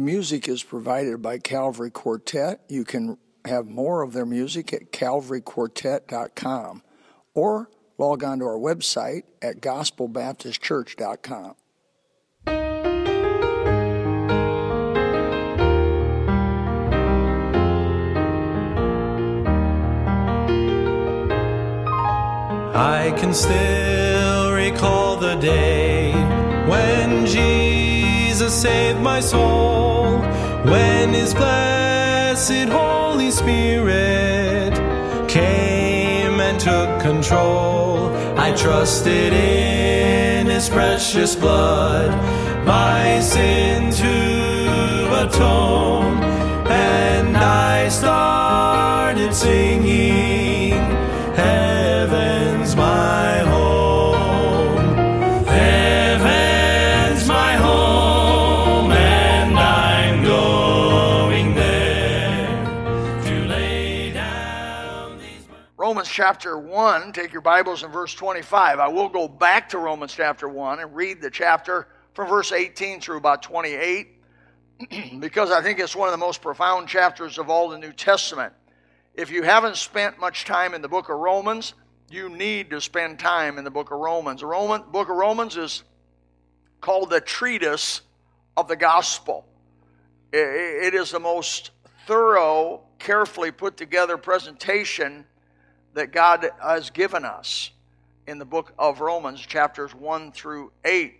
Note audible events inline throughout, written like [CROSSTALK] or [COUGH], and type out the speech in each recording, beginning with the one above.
The music is provided by Calvary Quartet. You can have more of their music at calvaryquartet.com or log on to our website at gospelbaptistchurch.com. I can still recall the day Saved my soul, when His blessed Holy Spirit came and took control. I trusted in His precious blood, my sin to atone, and I started singing. Chapter 1, take your Bibles in verse 25. I will go back to Romans chapter 1 and read the chapter from verse 18 through about 28 [CLEARS THROAT] because I think it's one of the most profound chapters of all the New Testament. If you haven't spent much time in the book of Romans, you need to spend time in the book of Romans. The Roman, book of Romans is called the treatise of the gospel. It is the most thorough, carefully put together presentation that God has given us in the book of Romans, chapters 1 through 8.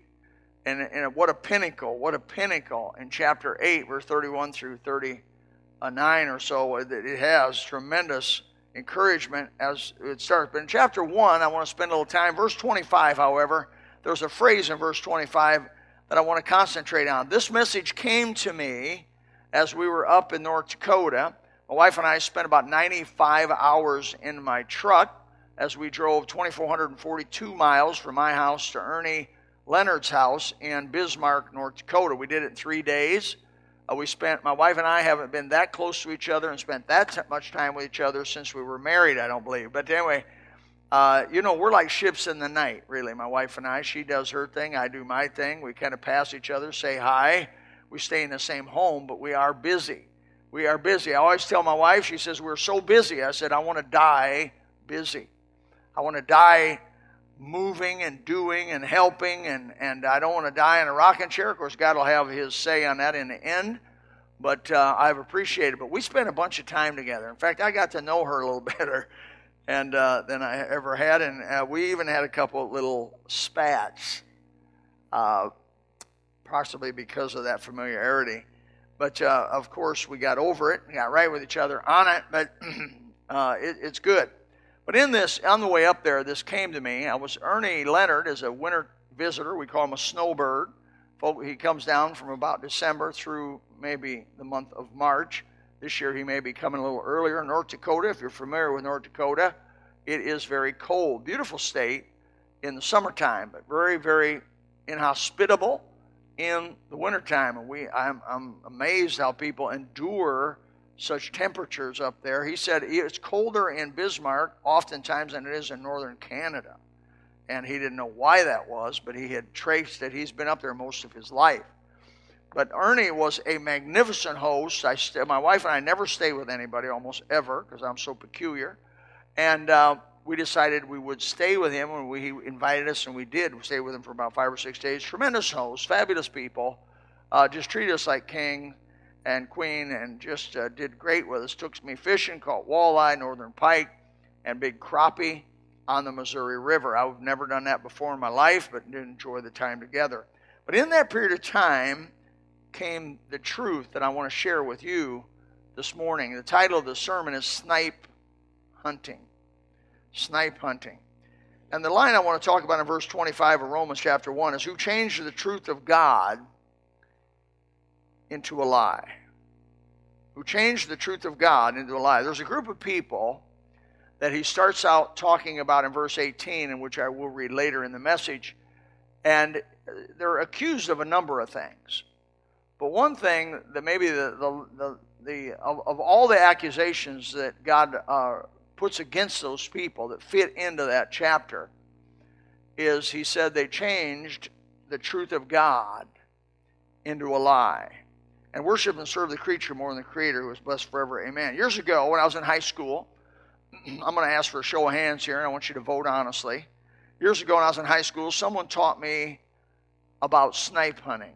And, and what a pinnacle, what a pinnacle in chapter 8, verse 31 through 39 or so. It has tremendous encouragement as it starts. But in chapter 1, I want to spend a little time. Verse 25, however, there's a phrase in verse 25 that I want to concentrate on. This message came to me as we were up in North Dakota. My wife and I spent about 95 hours in my truck as we drove 2,442 miles from my house to Ernie Leonard's house in Bismarck, North Dakota. We did it in three days. Uh, we spent, my wife and I haven't been that close to each other and spent that t- much time with each other since we were married, I don't believe. But anyway, uh, you know, we're like ships in the night, really, my wife and I. She does her thing, I do my thing. We kind of pass each other, say hi. We stay in the same home, but we are busy. We are busy. I always tell my wife, she says, We're so busy. I said, I want to die busy. I want to die moving and doing and helping, and, and I don't want to die in a rocking chair. Of course, God will have His say on that in the end, but uh, I've appreciated. But we spent a bunch of time together. In fact, I got to know her a little [LAUGHS] better and uh, than I ever had, and uh, we even had a couple little spats, uh, possibly because of that familiarity. But uh, of course, we got over it, and got right with each other on it. But [CLEARS THROAT] uh, it, it's good. But in this, on the way up there, this came to me. I was Ernie Leonard is a winter visitor. We call him a snowbird. He comes down from about December through maybe the month of March. This year he may be coming a little earlier. North Dakota, if you're familiar with North Dakota, it is very cold. Beautiful state in the summertime, but very, very inhospitable in the wintertime. And we, I'm, I'm amazed how people endure such temperatures up there. He said it's colder in Bismarck oftentimes than it is in northern Canada. And he didn't know why that was, but he had traced that he's been up there most of his life. But Ernie was a magnificent host. I st- my wife and I never stay with anybody almost ever because I'm so peculiar. And uh, we decided we would stay with him, and we, he invited us, and we did. We stayed with him for about five or six days. Tremendous host, fabulous people. Uh, just treated us like king and queen, and just uh, did great with us. Took me fishing, caught walleye, northern pike, and big crappie on the Missouri River. I've never done that before in my life, but did enjoy the time together. But in that period of time came the truth that I want to share with you this morning. The title of the sermon is Snipe Hunting. Snipe Hunting. And the line I want to talk about in verse 25 of Romans chapter 1 is Who changed the truth of God into a lie? Who changed the truth of God into a lie? There's a group of people that he starts out talking about in verse 18, and which I will read later in the message. And they're accused of a number of things. But one thing that maybe the, the, the, the of, of, all the accusations that God uh, puts against those people that fit into that chapter is he said they changed the truth of God into a lie. and worship and serve the creature more than the creator who is blessed forever. Amen. Years ago, when I was in high school, [CLEARS THROAT] I'm going to ask for a show of hands here, and I want you to vote honestly. Years ago, when I was in high school, someone taught me about snipe hunting.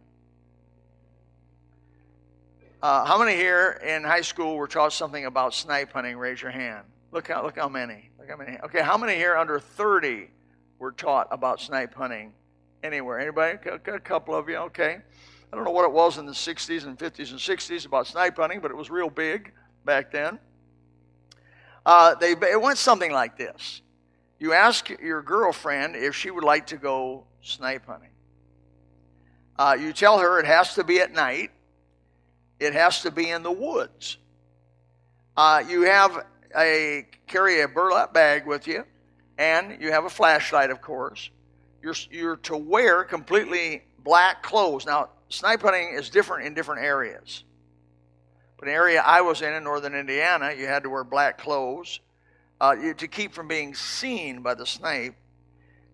Uh, how many here in high school were taught something about snipe hunting? Raise your hand. Look how look how many. Look how many. Okay, how many here under 30 were taught about snipe hunting anywhere? Anybody? Got a couple of you. Okay. I don't know what it was in the 60s and 50s and 60s about snipe hunting, but it was real big back then. Uh, they, it went something like this You ask your girlfriend if she would like to go snipe hunting. Uh, you tell her it has to be at night, it has to be in the woods. Uh, you have a carry a burlap bag with you, and you have a flashlight, of course. You're, you're to wear completely black clothes. Now, snipe hunting is different in different areas. But an area I was in in northern Indiana, you had to wear black clothes uh, to keep from being seen by the snipe.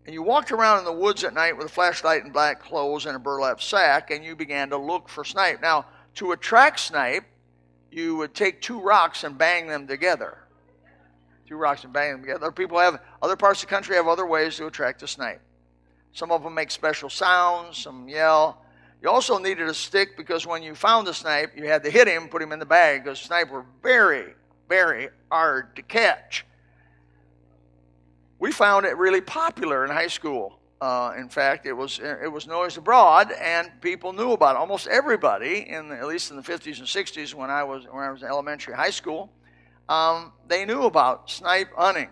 And you walked around in the woods at night with a flashlight and black clothes and a burlap sack, and you began to look for snipe. Now, to attract snipe, you would take two rocks and bang them together. Two rocks and bang them together. Other people have, other parts of the country have other ways to attract a snipe. Some of them make special sounds, some yell. You also needed a stick because when you found the snipe, you had to hit him, put him in the bag, because snipe were very, very hard to catch. We found it really popular in high school. Uh, in fact, it was it was noised abroad, and people knew about it. Almost everybody, in the, at least in the 50s and 60s, when I was when I was in elementary, high school, um, they knew about snipe hunting.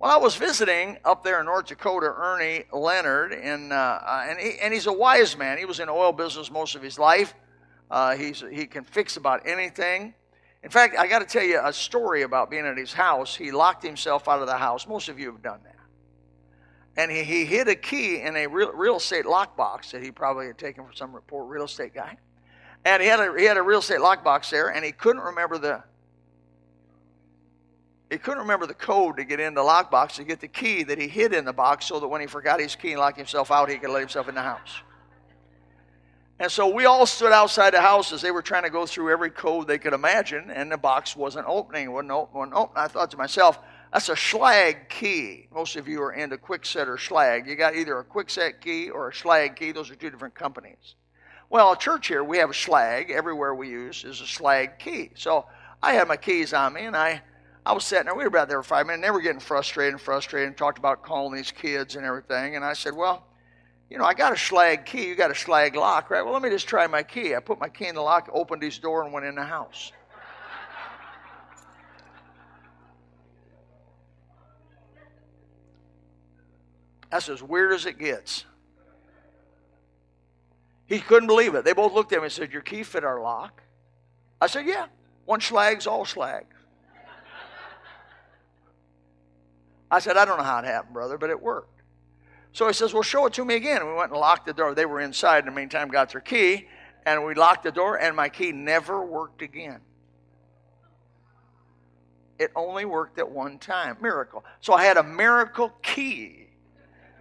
Well, I was visiting up there in North Dakota, Ernie Leonard, and, uh, uh, and, he, and he's a wise man. He was in oil business most of his life. Uh, he's, he can fix about anything. In fact, I got to tell you a story about being at his house. He locked himself out of the house. Most of you have done that. And he, he hid a key in a real, real estate lockbox that he probably had taken from some poor real estate guy. And he had a, he had a real estate lockbox there, and he couldn't remember the he couldn't remember the code to get in the lockbox to get the key that he hid in the box so that when he forgot his key and locked himself out, he could let himself in the house. And so we all stood outside the house as they were trying to go through every code they could imagine, and the box wasn't opening. Wasn't open. open. I thought to myself, that's a Schlage key. Most of you are into Kwikset or Schlage. You got either a Kwikset key or a Schlage key. Those are two different companies. Well, a church here, we have a Schlage. Everywhere we use is a Schlage key. So I had my keys on me, and I I was sitting there, we were about there for five minutes, and they were getting frustrated and frustrated and talked about calling these kids and everything. And I said, Well, you know, I got a Schlage key, you got a Schlage lock, right? Well, let me just try my key. I put my key in the lock, opened his door, and went in the house. That's as weird as it gets. He couldn't believe it. They both looked at me and said, Your key fit our lock? I said, Yeah. One Schlage's all Schlage. I said, I don't know how it happened, brother, but it worked. So he says, Well, show it to me again. We went and locked the door. They were inside in the meantime, got their key, and we locked the door, and my key never worked again. It only worked at one time. Miracle. So I had a miracle key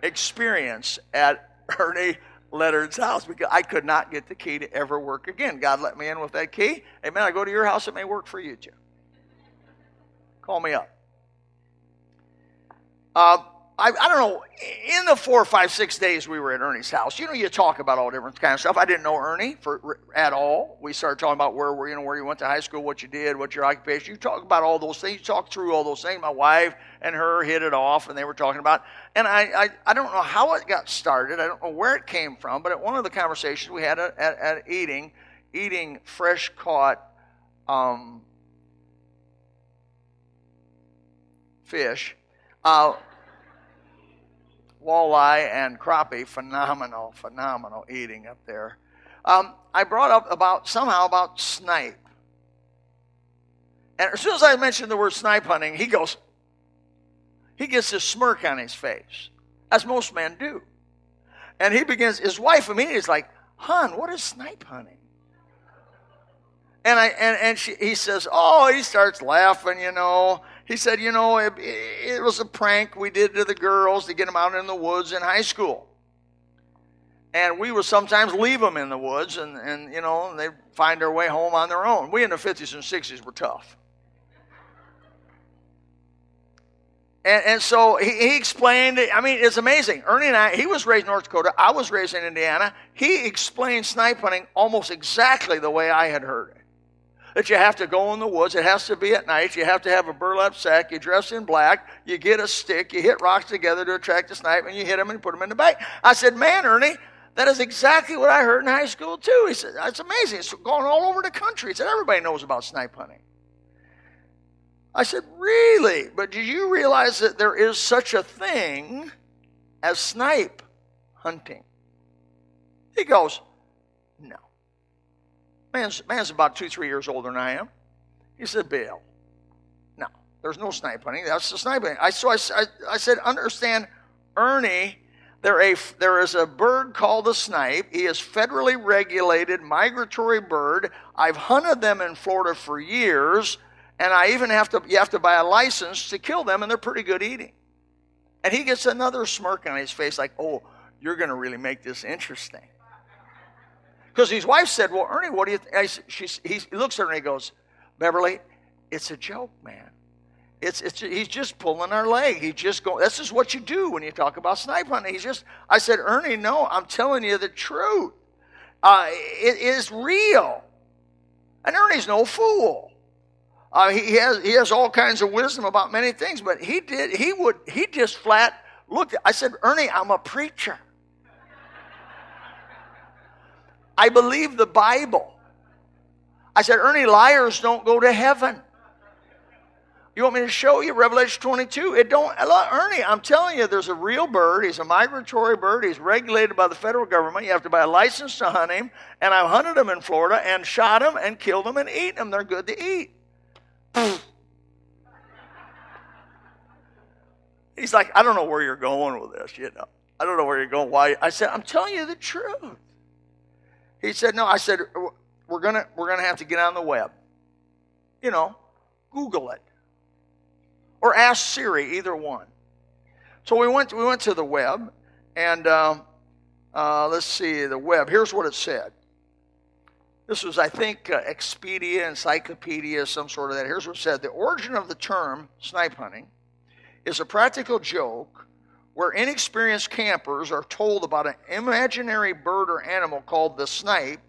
experience at Ernie Leonard's house because I could not get the key to ever work again. God let me in with that key. Amen. I go to your house, it may work for you too. Call me up. Uh, I, I, don't know, in the four, five, six days we were at Ernie's house, you know, you talk about all different kind of stuff. I didn't know Ernie for at all. We started talking about where, where, you know, where you went to high school, what you did, what your occupation. You talk about all those things. You talk through all those things. My wife and her hit it off, and they were talking about. And I, I, I don't know how it got started. I don't know where it came from, but at one of the conversations we had at, at, at eating, eating fresh caught um, fish uh, walleye and crappie, phenomenal, phenomenal eating up there. Um, I brought up about somehow about snipe. And as soon as I mentioned the word snipe hunting, he goes, he gets this smirk on his face, as most men do. And he begins, his wife immediately is like, Hun, what is snipe hunting? And I and, and she, he says, Oh, he starts laughing, you know. He said, You know, it, it was a prank we did to the girls to get them out in the woods in high school. and we would sometimes leave them in the woods, and, and you know, they'd find their way home on their own. We in the 50s and 60s were tough. And, and so he, he explained, it. I mean, it's amazing. Ernie and I, he was raised in North Dakota, I was raised in Indiana. He explained snipe hunting almost exactly the way I had heard it. That you have to go in the woods, it has to be at night, you have to have a burlap sack, you dress in black, you get a stick, you hit rocks together to attract the snipe, and you hit them and put them in the bag. I said, Man, Ernie, that is exactly what I heard in high school, too. He said, That's amazing. It's going all over the country. He said, Everybody knows about snipe hunting. I said, Really? But do you realize that there is such a thing as snipe hunting? He goes. Man's, man's about two, three years older than I am. He said, Bill, no, there's no snipe hunting. That's the snipe hunting. I, so I, I, I said, Understand, Ernie there, a, there is a bird called the snipe. He is federally regulated migratory bird. I've hunted them in Florida for years, and I even have to you have to buy a license to kill them, and they're pretty good eating. And he gets another smirk on his face, like, "Oh, you're going to really make this interesting." Because his wife said, "Well, Ernie, what do you?" Th-? She, he looks at her and he goes, "Beverly, it's a joke, man." It's, it's, he's just pulling our leg. He just go. This is what you do when you talk about snipe hunting. He's just. I said, Ernie, no, I'm telling you the truth. Uh, it is real, and Ernie's no fool. Uh, he, he has he has all kinds of wisdom about many things, but he did he would he just flat looked. I said, Ernie, I'm a preacher. I believe the Bible. I said, Ernie, liars don't go to heaven. You want me to show you Revelation 22? It don't, Ernie, I'm telling you, there's a real bird. He's a migratory bird. He's regulated by the federal government. You have to buy a license to hunt him. And I've hunted him in Florida and shot him and killed him and eaten them. They're good to eat. [LAUGHS] He's like, I don't know where you're going with this, you know. I don't know where you're going. Why? I said, I'm telling you the truth. He said, No. I said, we're gonna we're gonna have to get on the web. You know, Google it or ask Siri, either one. So we went, we went to the web, and um, uh, let's see, the web. Here's what it said. This was, I think, uh, Expedia, Encyclopedia, some sort of that. Here's what it said The origin of the term snipe hunting is a practical joke where inexperienced campers are told about an imaginary bird or animal called the snipe,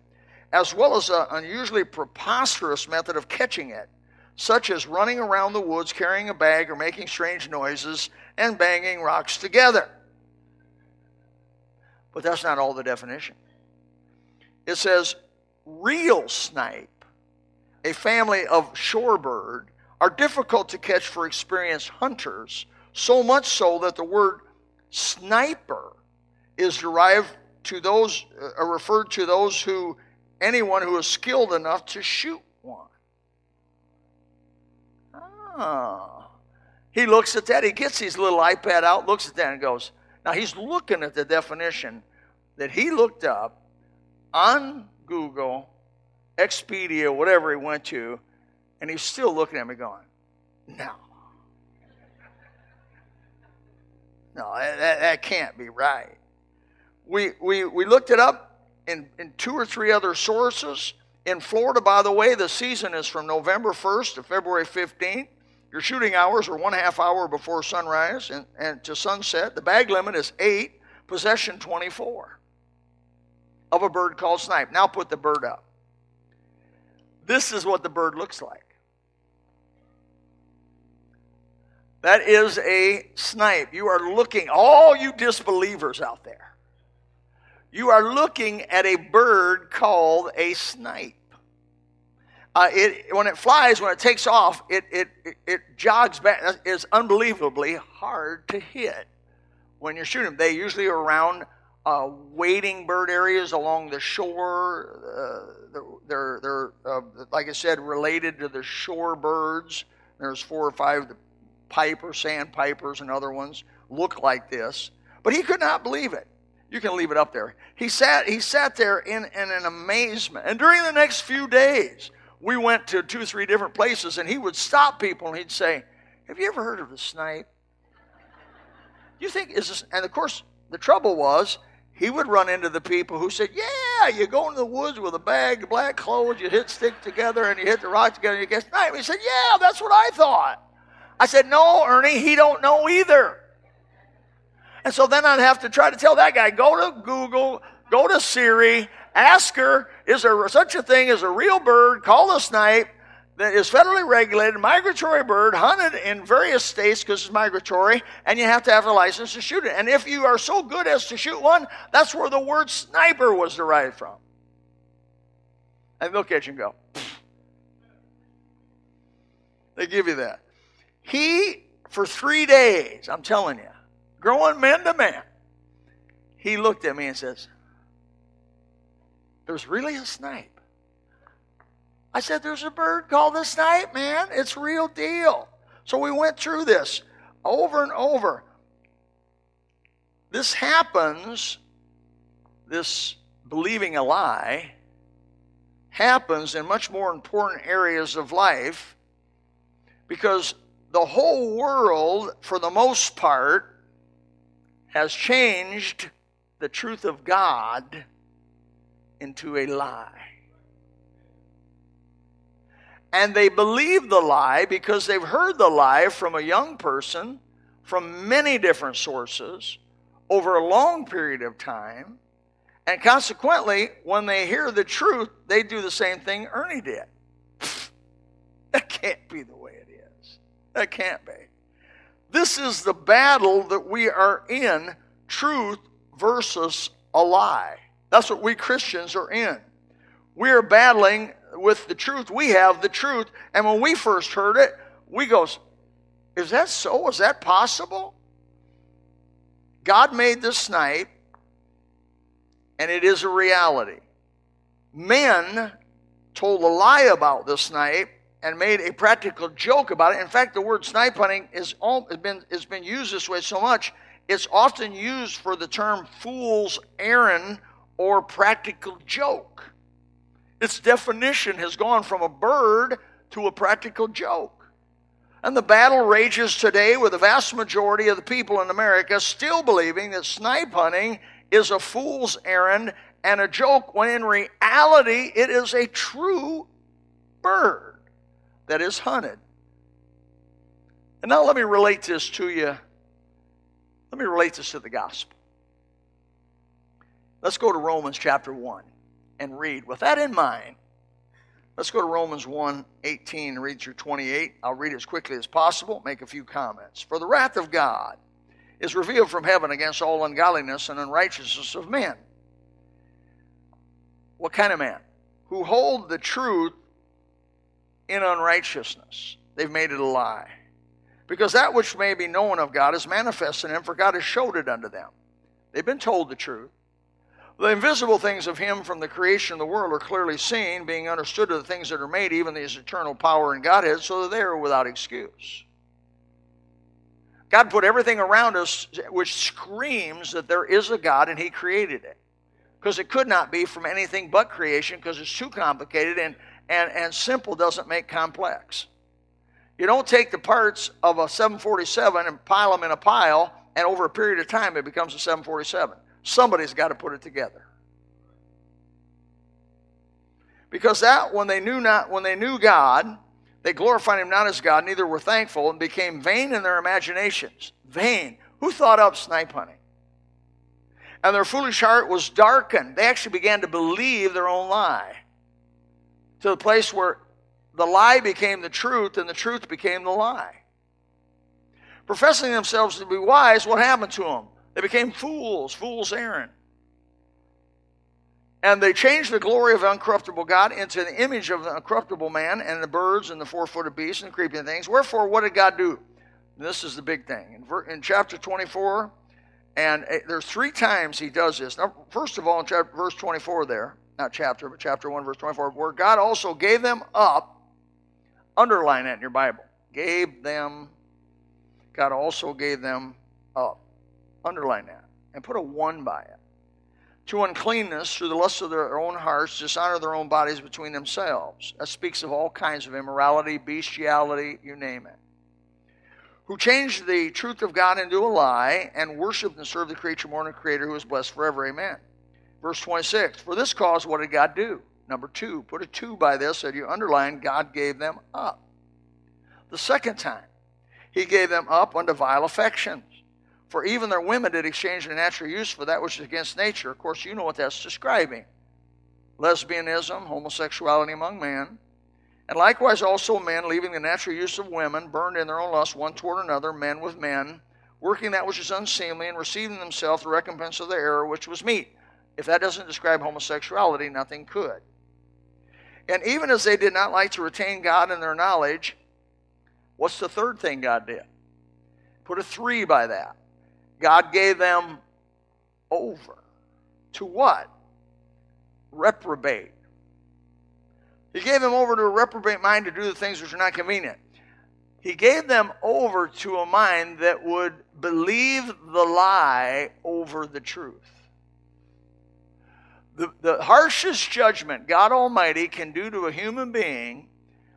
as well as an unusually preposterous method of catching it such as running around the woods carrying a bag or making strange noises and banging rocks together. But that's not all the definition. It says real snipe, a family of shorebird, are difficult to catch for experienced hunters, so much so that the word sniper is derived to those, uh, referred to those who, anyone who is skilled enough to shoot one. Oh. He looks at that. He gets his little iPad out, looks at that, and goes, Now he's looking at the definition that he looked up on Google, Expedia, whatever he went to, and he's still looking at me going, No. No, that, that can't be right. We, we, we looked it up in, in two or three other sources. In Florida, by the way, the season is from November 1st to February 15th. Your shooting hours are one half hour before sunrise and, and to sunset. The bag limit is eight, possession 24 of a bird called snipe. Now put the bird up. This is what the bird looks like. That is a snipe. You are looking, all you disbelievers out there, you are looking at a bird called a snipe uh, it, when it flies, when it takes off, it, it, it, jogs back. It's unbelievably hard to hit when you're shooting. them. They usually are around uh, wading bird areas along the shore. Uh, they're, they're uh, like I said, related to the shore birds. There's four or five piper, sandpipers, and other ones look like this. But he could not believe it. You can leave it up there. He sat, he sat there in, in an amazement. And during the next few days, we went to two or three different places, and he would stop people and he'd say, Have you ever heard of the snipe? You think is this, and of course the trouble was he would run into the people who said, Yeah, you go into the woods with a bag of black clothes, you hit stick together, and you hit the rock together, and you get snipe. He said, Yeah, that's what I thought. I said, No, Ernie, he don't know either. And so then I'd have to try to tell that guy, go to Google, go to Siri, ask her, is there such a thing as a real bird called a snipe that is federally regulated, migratory bird, hunted in various states because it's migratory, and you have to have a license to shoot it. And if you are so good as to shoot one, that's where the word sniper was derived from. And they'll catch you and go. They give you that. He, for three days, I'm telling you, growing man to man, he looked at me and says, There's really a snipe. I said, There's a bird called the snipe, man. It's real deal. So we went through this over and over. This happens, this believing a lie happens in much more important areas of life because the whole world, for the most part, has changed the truth of God into a lie. And they believe the lie because they've heard the lie from a young person from many different sources over a long period of time. And consequently, when they hear the truth, they do the same thing Ernie did. [LAUGHS] that can't be the way. That can't be. This is the battle that we are in truth versus a lie. That's what we Christians are in. We are battling with the truth. We have the truth. And when we first heard it, we goes, is that so? Is that possible? God made the snipe, and it is a reality. Men told a lie about the snipe and made a practical joke about it. In fact, the word snipe hunting is all, been, has been used this way so much, it's often used for the term fool's errand or practical joke. Its definition has gone from a bird to a practical joke. And the battle rages today with the vast majority of the people in America still believing that snipe hunting is a fool's errand and a joke, when in reality it is a true bird that is hunted. And now let me relate this to you. Let me relate this to the gospel. Let's go to Romans chapter 1 and read. With that in mind, let's go to Romans 1 18 and read through 28. I'll read as quickly as possible, make a few comments. For the wrath of God is revealed from heaven against all ungodliness and unrighteousness of men. What kind of men? Who hold the truth in unrighteousness. They've made it a lie. Because that which may be known of God is manifest in them, for God has showed it unto them. They've been told the truth. The invisible things of him from the creation of the world are clearly seen, being understood of the things that are made, even his eternal power and Godhead, so that they are without excuse. God put everything around us which screams that there is a God and he created it. Because it could not be from anything but creation because it's too complicated and, and, and simple doesn't make complex. You don't take the parts of a 747 and pile them in a pile, and over a period of time it becomes a 747. Somebody's got to put it together. Because that when they knew not when they knew God, they glorified him not as God, neither were thankful, and became vain in their imaginations. Vain. Who thought up snipe hunting? And their foolish heart was darkened. They actually began to believe their own lie. To the place where the lie became the truth and the truth became the lie. Professing themselves to be wise, what happened to them? They became fools, fools errand. And they changed the glory of uncorruptible God into the image of the uncorruptible man and the birds and the four footed beasts and the creeping things. Wherefore, what did God do? This is the big thing. In, in chapter 24, and uh, there's three times he does this. Now, first of all, in chapter, verse 24 there, not chapter, but chapter 1, verse 24, where God also gave them up. Underline that in your Bible. Gave them, God also gave them up. Underline that and put a one by it. To uncleanness through the lust of their own hearts, dishonor their own bodies between themselves. That speaks of all kinds of immorality, bestiality, you name it. who changed the truth of God into a lie and worshiped and served the creature more than the creator who is blessed forever. Amen. Verse 26 For this cause, what did God do? Number two, put a two by this and you underline, God gave them up. The second time, he gave them up unto vile affections. For even their women did exchange their natural use for that which is against nature. Of course, you know what that's describing lesbianism, homosexuality among men. And likewise, also men, leaving the natural use of women, burned in their own lust one toward another, men with men, working that which is unseemly, and receiving themselves the recompense of their error, which was meat. If that doesn't describe homosexuality, nothing could. And even as they did not like to retain God in their knowledge, what's the third thing God did? Put a three by that. God gave them over. To what? Reprobate. He gave them over to a reprobate mind to do the things which are not convenient. He gave them over to a mind that would believe the lie over the truth. The, the harshest judgment God Almighty can do to a human being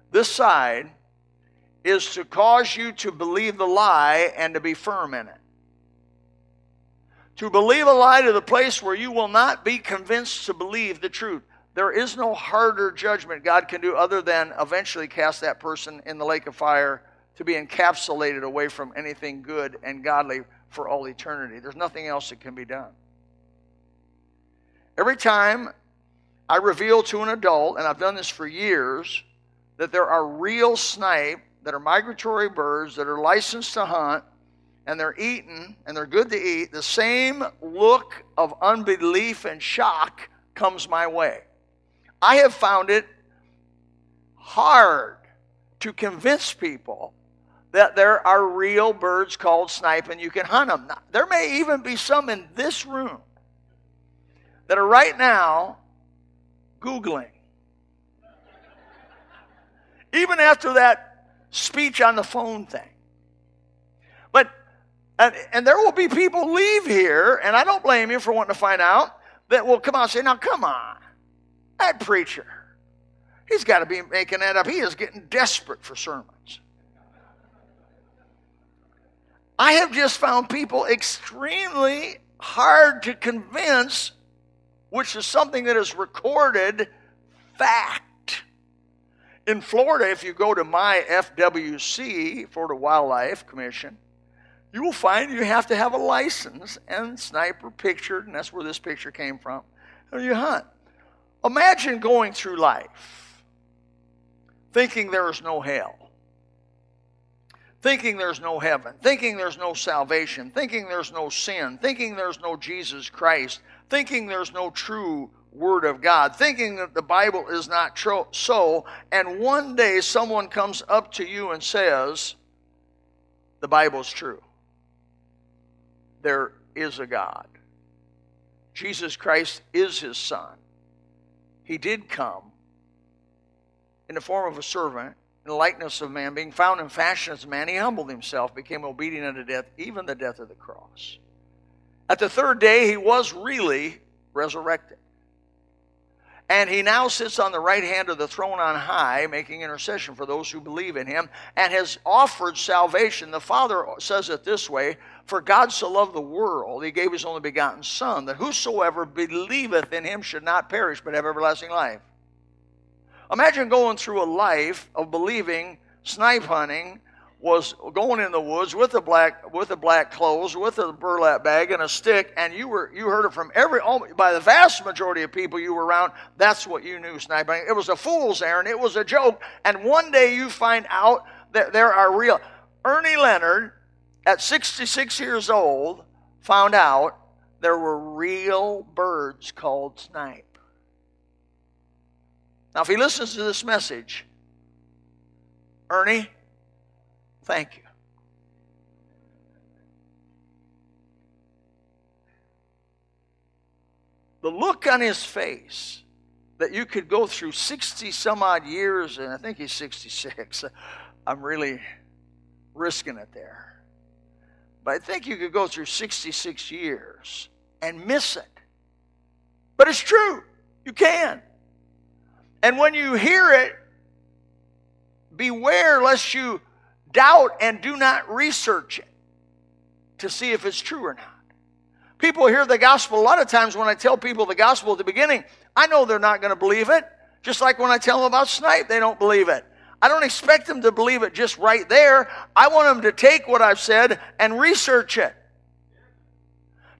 this side is to cause you to believe the lie and to be firm in it. To believe a lie to the place where you will not be convinced to believe the truth. There is no harder judgment God can do other than eventually cast that person in the lake of fire to be encapsulated away from anything good and godly for all eternity. There's nothing else that can be done. Every time I reveal to an adult, and I've done this for years, that there are real snipe that are migratory birds that are licensed to hunt and they're eaten and they're good to eat, the same look of unbelief and shock comes my way. I have found it hard to convince people that there are real birds called snipe and you can hunt them. There may even be some in this room that are right now Googling. Even after that speech on the phone thing. But, and, and there will be people leave here, and I don't blame you for wanting to find out, that will come out and say, now come on, that preacher, he's got to be making that up. He is getting desperate for sermons. I have just found people extremely hard to convince which is something that is recorded fact. In Florida, if you go to my FWC, Florida Wildlife Commission, you will find you have to have a license and sniper pictured, and that's where this picture came from. And you hunt. Imagine going through life thinking there is no hell thinking there's no heaven, thinking there's no salvation, thinking there's no sin, thinking there's no Jesus Christ, thinking there's no true Word of God, thinking that the Bible is not true, so, and one day someone comes up to you and says, The Bible's true. There is a God. Jesus Christ is his Son. He did come in the form of a servant the likeness of man, being found in fashion as man, he humbled himself, became obedient unto death, even the death of the cross. At the third day, he was really resurrected. And he now sits on the right hand of the throne on high, making intercession for those who believe in him, and has offered salvation. The Father says it this way For God so loved the world, he gave his only begotten Son, that whosoever believeth in him should not perish, but have everlasting life. Imagine going through a life of believing snipe hunting was going in the woods with a black with a black clothes, with a burlap bag and a stick, and you were you heard it from every by the vast majority of people you were around. That's what you knew sniping. It was a fool's errand. It was a joke. And one day you find out that there are real. Ernie Leonard, at 66 years old, found out there were real birds called snipe. Now, if he listens to this message, Ernie, thank you. The look on his face that you could go through 60 some odd years, and I think he's 66. [LAUGHS] I'm really risking it there. But I think you could go through 66 years and miss it. But it's true. You can. And when you hear it, beware lest you doubt and do not research it to see if it's true or not. People hear the gospel a lot of times when I tell people the gospel at the beginning, I know they're not going to believe it. Just like when I tell them about snipe, they don't believe it. I don't expect them to believe it just right there. I want them to take what I've said and research it.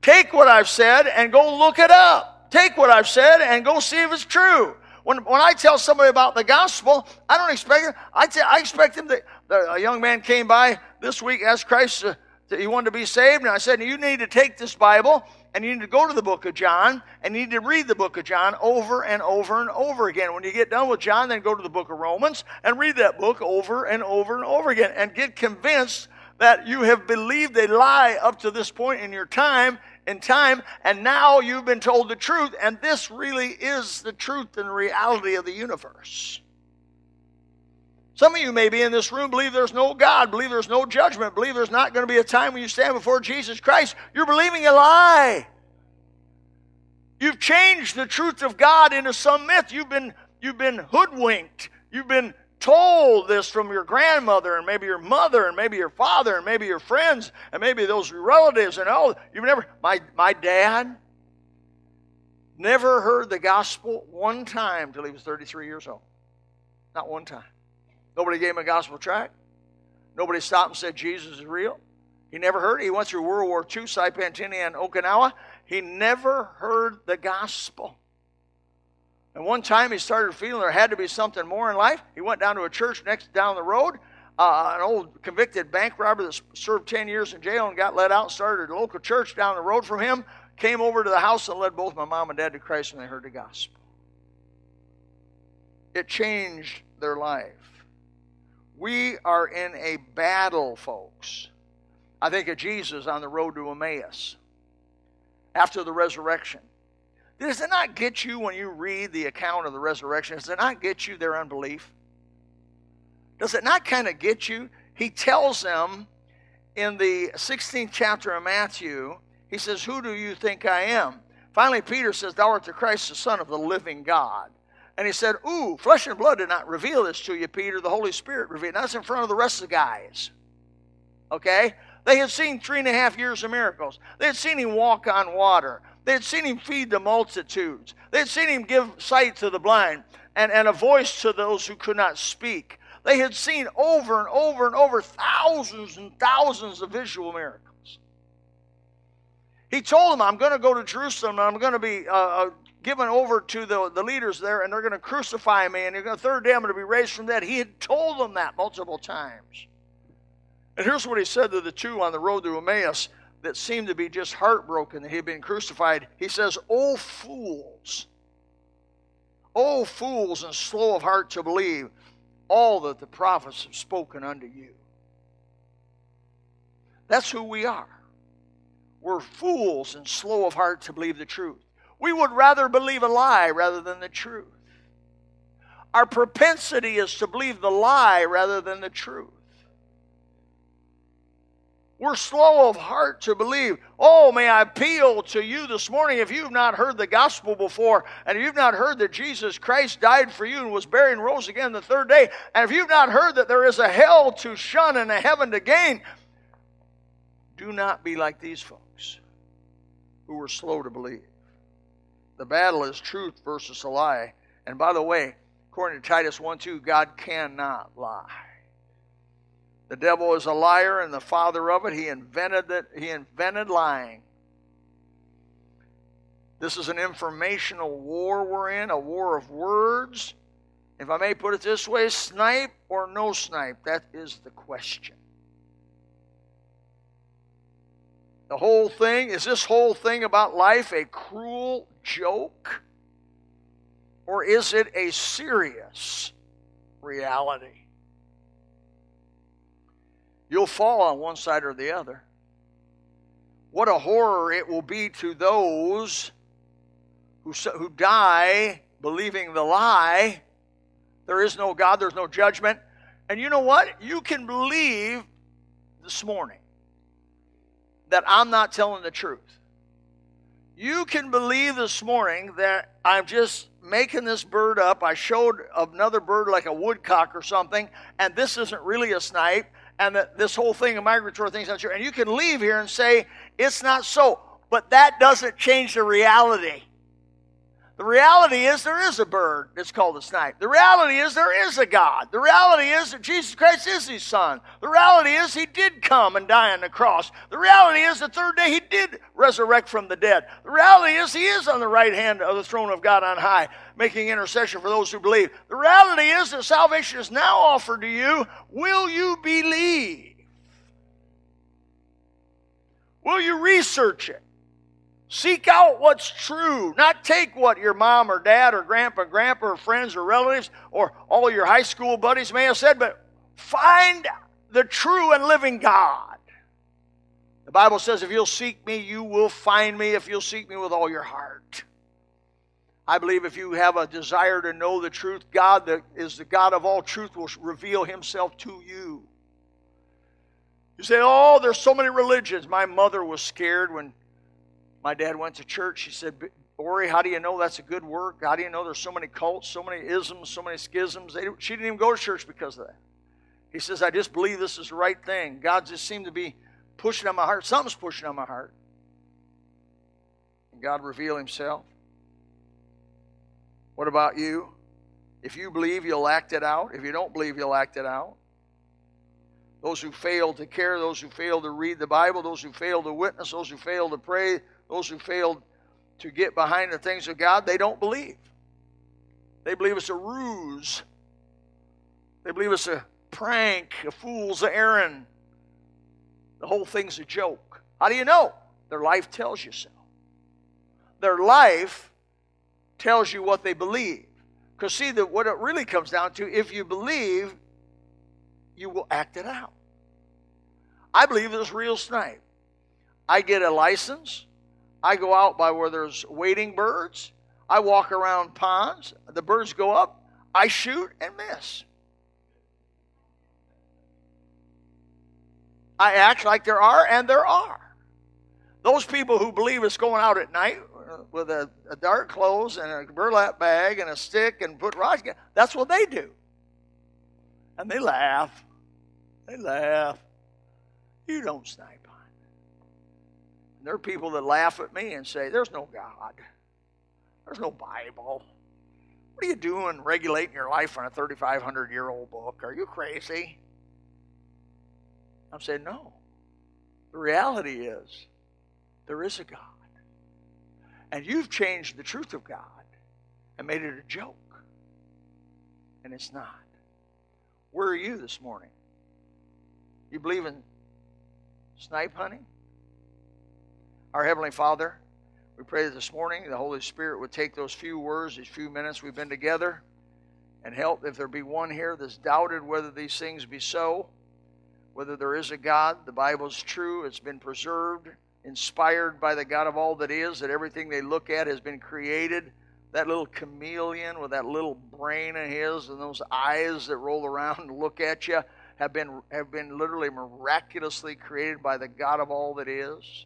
Take what I've said and go look it up. Take what I've said and go see if it's true. When, when I tell somebody about the gospel, I don't expect. I, t- I expect them to. A young man came by this week, asked Christ uh, to, to, he wanted to be saved, and I said, You need to take this Bible and you need to go to the book of John and you need to read the book of John over and over and over again. When you get done with John, then go to the book of Romans and read that book over and over and over again and get convinced that you have believed a lie up to this point in your time in time, and now you've been told the truth, and this really is the truth and reality of the universe. Some of you may be in this room, believe there's no God, believe there's no judgment, believe there's not going to be a time when you stand before Jesus Christ. You're believing a lie. You've changed the truth of God into some myth. You've been, you've been hoodwinked. You've been told this from your grandmother and maybe your mother and maybe your father and maybe your friends and maybe those relatives and oh you've never my my dad never heard the gospel one time till he was 33 years old. Not one time. Nobody gave him a gospel tract. Nobody stopped and said jesus is real. He never heard it. he went through world war ii saipan and okinawa. He never heard the gospel and one time he started feeling there had to be something more in life. He went down to a church next down the road. Uh, an old convicted bank robber that served 10 years in jail and got let out, started a local church down the road from him, came over to the house and led both my mom and dad to Christ when they heard the gospel. It changed their life. We are in a battle, folks. I think of Jesus on the road to Emmaus after the resurrection. Does it not get you when you read the account of the resurrection? Does it not get you their unbelief? Does it not kind of get you? He tells them in the 16th chapter of Matthew, he says, Who do you think I am? Finally, Peter says, Thou art the Christ, the Son of the living God. And he said, Ooh, flesh and blood did not reveal this to you, Peter. The Holy Spirit revealed. That's in front of the rest of the guys. Okay? They had seen three and a half years of miracles. They had seen him walk on water. They had seen him feed the multitudes. They had seen him give sight to the blind and, and a voice to those who could not speak. They had seen over and over and over thousands and thousands of visual miracles. He told them, I'm going to go to Jerusalem and I'm going to be uh, uh, given over to the, the leaders there and they're going to crucify me and the third day I'm going to be raised from that. He had told them that multiple times. And here's what he said to the two on the road to Emmaus that seemed to be just heartbroken that he had been crucified, he says, Oh, fools! Oh, fools and slow of heart to believe all that the prophets have spoken unto you. That's who we are. We're fools and slow of heart to believe the truth. We would rather believe a lie rather than the truth. Our propensity is to believe the lie rather than the truth. We're slow of heart to believe. Oh, may I appeal to you this morning if you've not heard the gospel before, and you've not heard that Jesus Christ died for you and was buried and rose again the third day, and if you've not heard that there is a hell to shun and a heaven to gain, do not be like these folks who were slow to believe. The battle is truth versus a lie. And by the way, according to Titus 1 2, God cannot lie. The devil is a liar and the father of it. He invented that he invented lying. This is an informational war we're in, a war of words. If I may put it this way, snipe or no snipe, that is the question. The whole thing, is this whole thing about life a cruel joke? Or is it a serious reality? You'll fall on one side or the other. What a horror it will be to those who, who die believing the lie. There is no God, there's no judgment. And you know what? You can believe this morning that I'm not telling the truth. You can believe this morning that I'm just making this bird up. I showed another bird like a woodcock or something, and this isn't really a snipe and that this whole thing of migratory things not true. And you can leave here and say it's not so, but that doesn't change the reality. The reality is there is a bird that's called a snipe. The reality is there is a God. The reality is that Jesus Christ is his son. The reality is he did come and die on the cross. The reality is the third day he did resurrect from the dead. The reality is he is on the right hand of the throne of God on high, making intercession for those who believe. The reality is that salvation is now offered to you. Will you believe? Will you research it? Seek out what's true, not take what your mom or dad or grandpa, grandpa, or friends or relatives or all your high school buddies may have said, but find the true and living God. The Bible says, if you'll seek me, you will find me if you'll seek me with all your heart. I believe if you have a desire to know the truth, God that is the God of all truth will reveal himself to you. You say, Oh, there's so many religions. My mother was scared when my dad went to church. She said, Ori, how do you know that's a good work? How do you know there's so many cults, so many isms, so many schisms? They, she didn't even go to church because of that. He says, I just believe this is the right thing. God just seemed to be pushing on my heart. Something's pushing on my heart. And God revealed himself. What about you? If you believe, you'll act it out. If you don't believe, you'll act it out. Those who fail to care, those who fail to read the Bible, those who fail to witness, those who fail to pray, those who failed to get behind the things of God, they don't believe. They believe it's a ruse. They believe it's a prank, a fool's errand. The whole thing's a joke. How do you know? Their life tells you so. Their life tells you what they believe. Because, see, that what it really comes down to, if you believe, you will act it out. I believe this real snipe. I get a license. I go out by where there's wading birds. I walk around ponds. The birds go up. I shoot and miss. I act like there are, and there are. Those people who believe it's going out at night with a, a dark clothes and a burlap bag and a stick and put rocks, that's what they do. And they laugh. They laugh. You don't snipe there are people that laugh at me and say, There's no God. There's no Bible. What are you doing regulating your life on a 3,500 year old book? Are you crazy? I'm saying, No. The reality is, there is a God. And you've changed the truth of God and made it a joke. And it's not. Where are you this morning? You believe in snipe hunting? Our Heavenly Father, we pray that this morning the Holy Spirit would take those few words, these few minutes we've been together, and help if there be one here that's doubted whether these things be so, whether there is a God, the Bible's true, it's been preserved, inspired by the God of all that is, that everything they look at has been created. That little chameleon with that little brain of his and those eyes that roll around and look at you have been, have been literally miraculously created by the God of all that is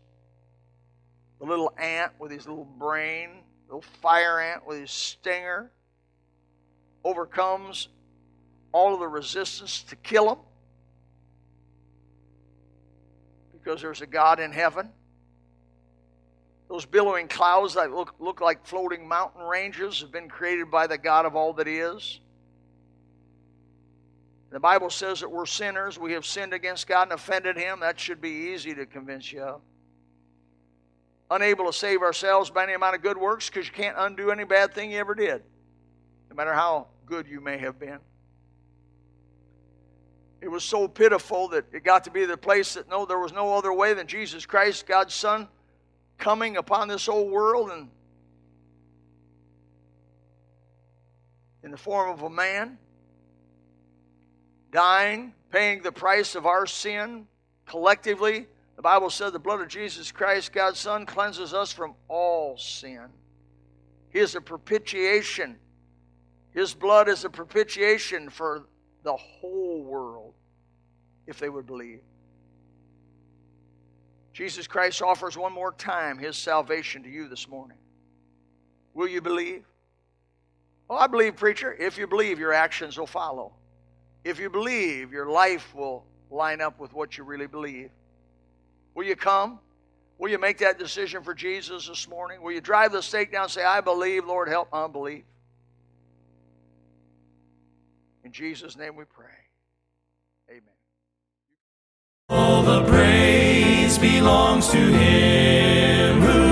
the little ant with his little brain, the little fire ant with his stinger, overcomes all of the resistance to kill him because there's a God in heaven. Those billowing clouds that look, look like floating mountain ranges have been created by the God of all that is. The Bible says that we're sinners. We have sinned against God and offended Him. That should be easy to convince you of unable to save ourselves by any amount of good works because you can't undo any bad thing you ever did, no matter how good you may have been. It was so pitiful that it got to be the place that no, there was no other way than Jesus Christ, God's Son, coming upon this old world and in the form of a man, dying, paying the price of our sin collectively the Bible said the blood of Jesus Christ, God's Son, cleanses us from all sin. He is a propitiation. His blood is a propitiation for the whole world if they would believe. Jesus Christ offers one more time his salvation to you this morning. Will you believe? Well, I believe, preacher. If you believe, your actions will follow. If you believe, your life will line up with what you really believe. Will you come? Will you make that decision for Jesus this morning? Will you drive the stake down and say, I believe, Lord, help my unbelief? In Jesus' name we pray. Amen. All the praise belongs to him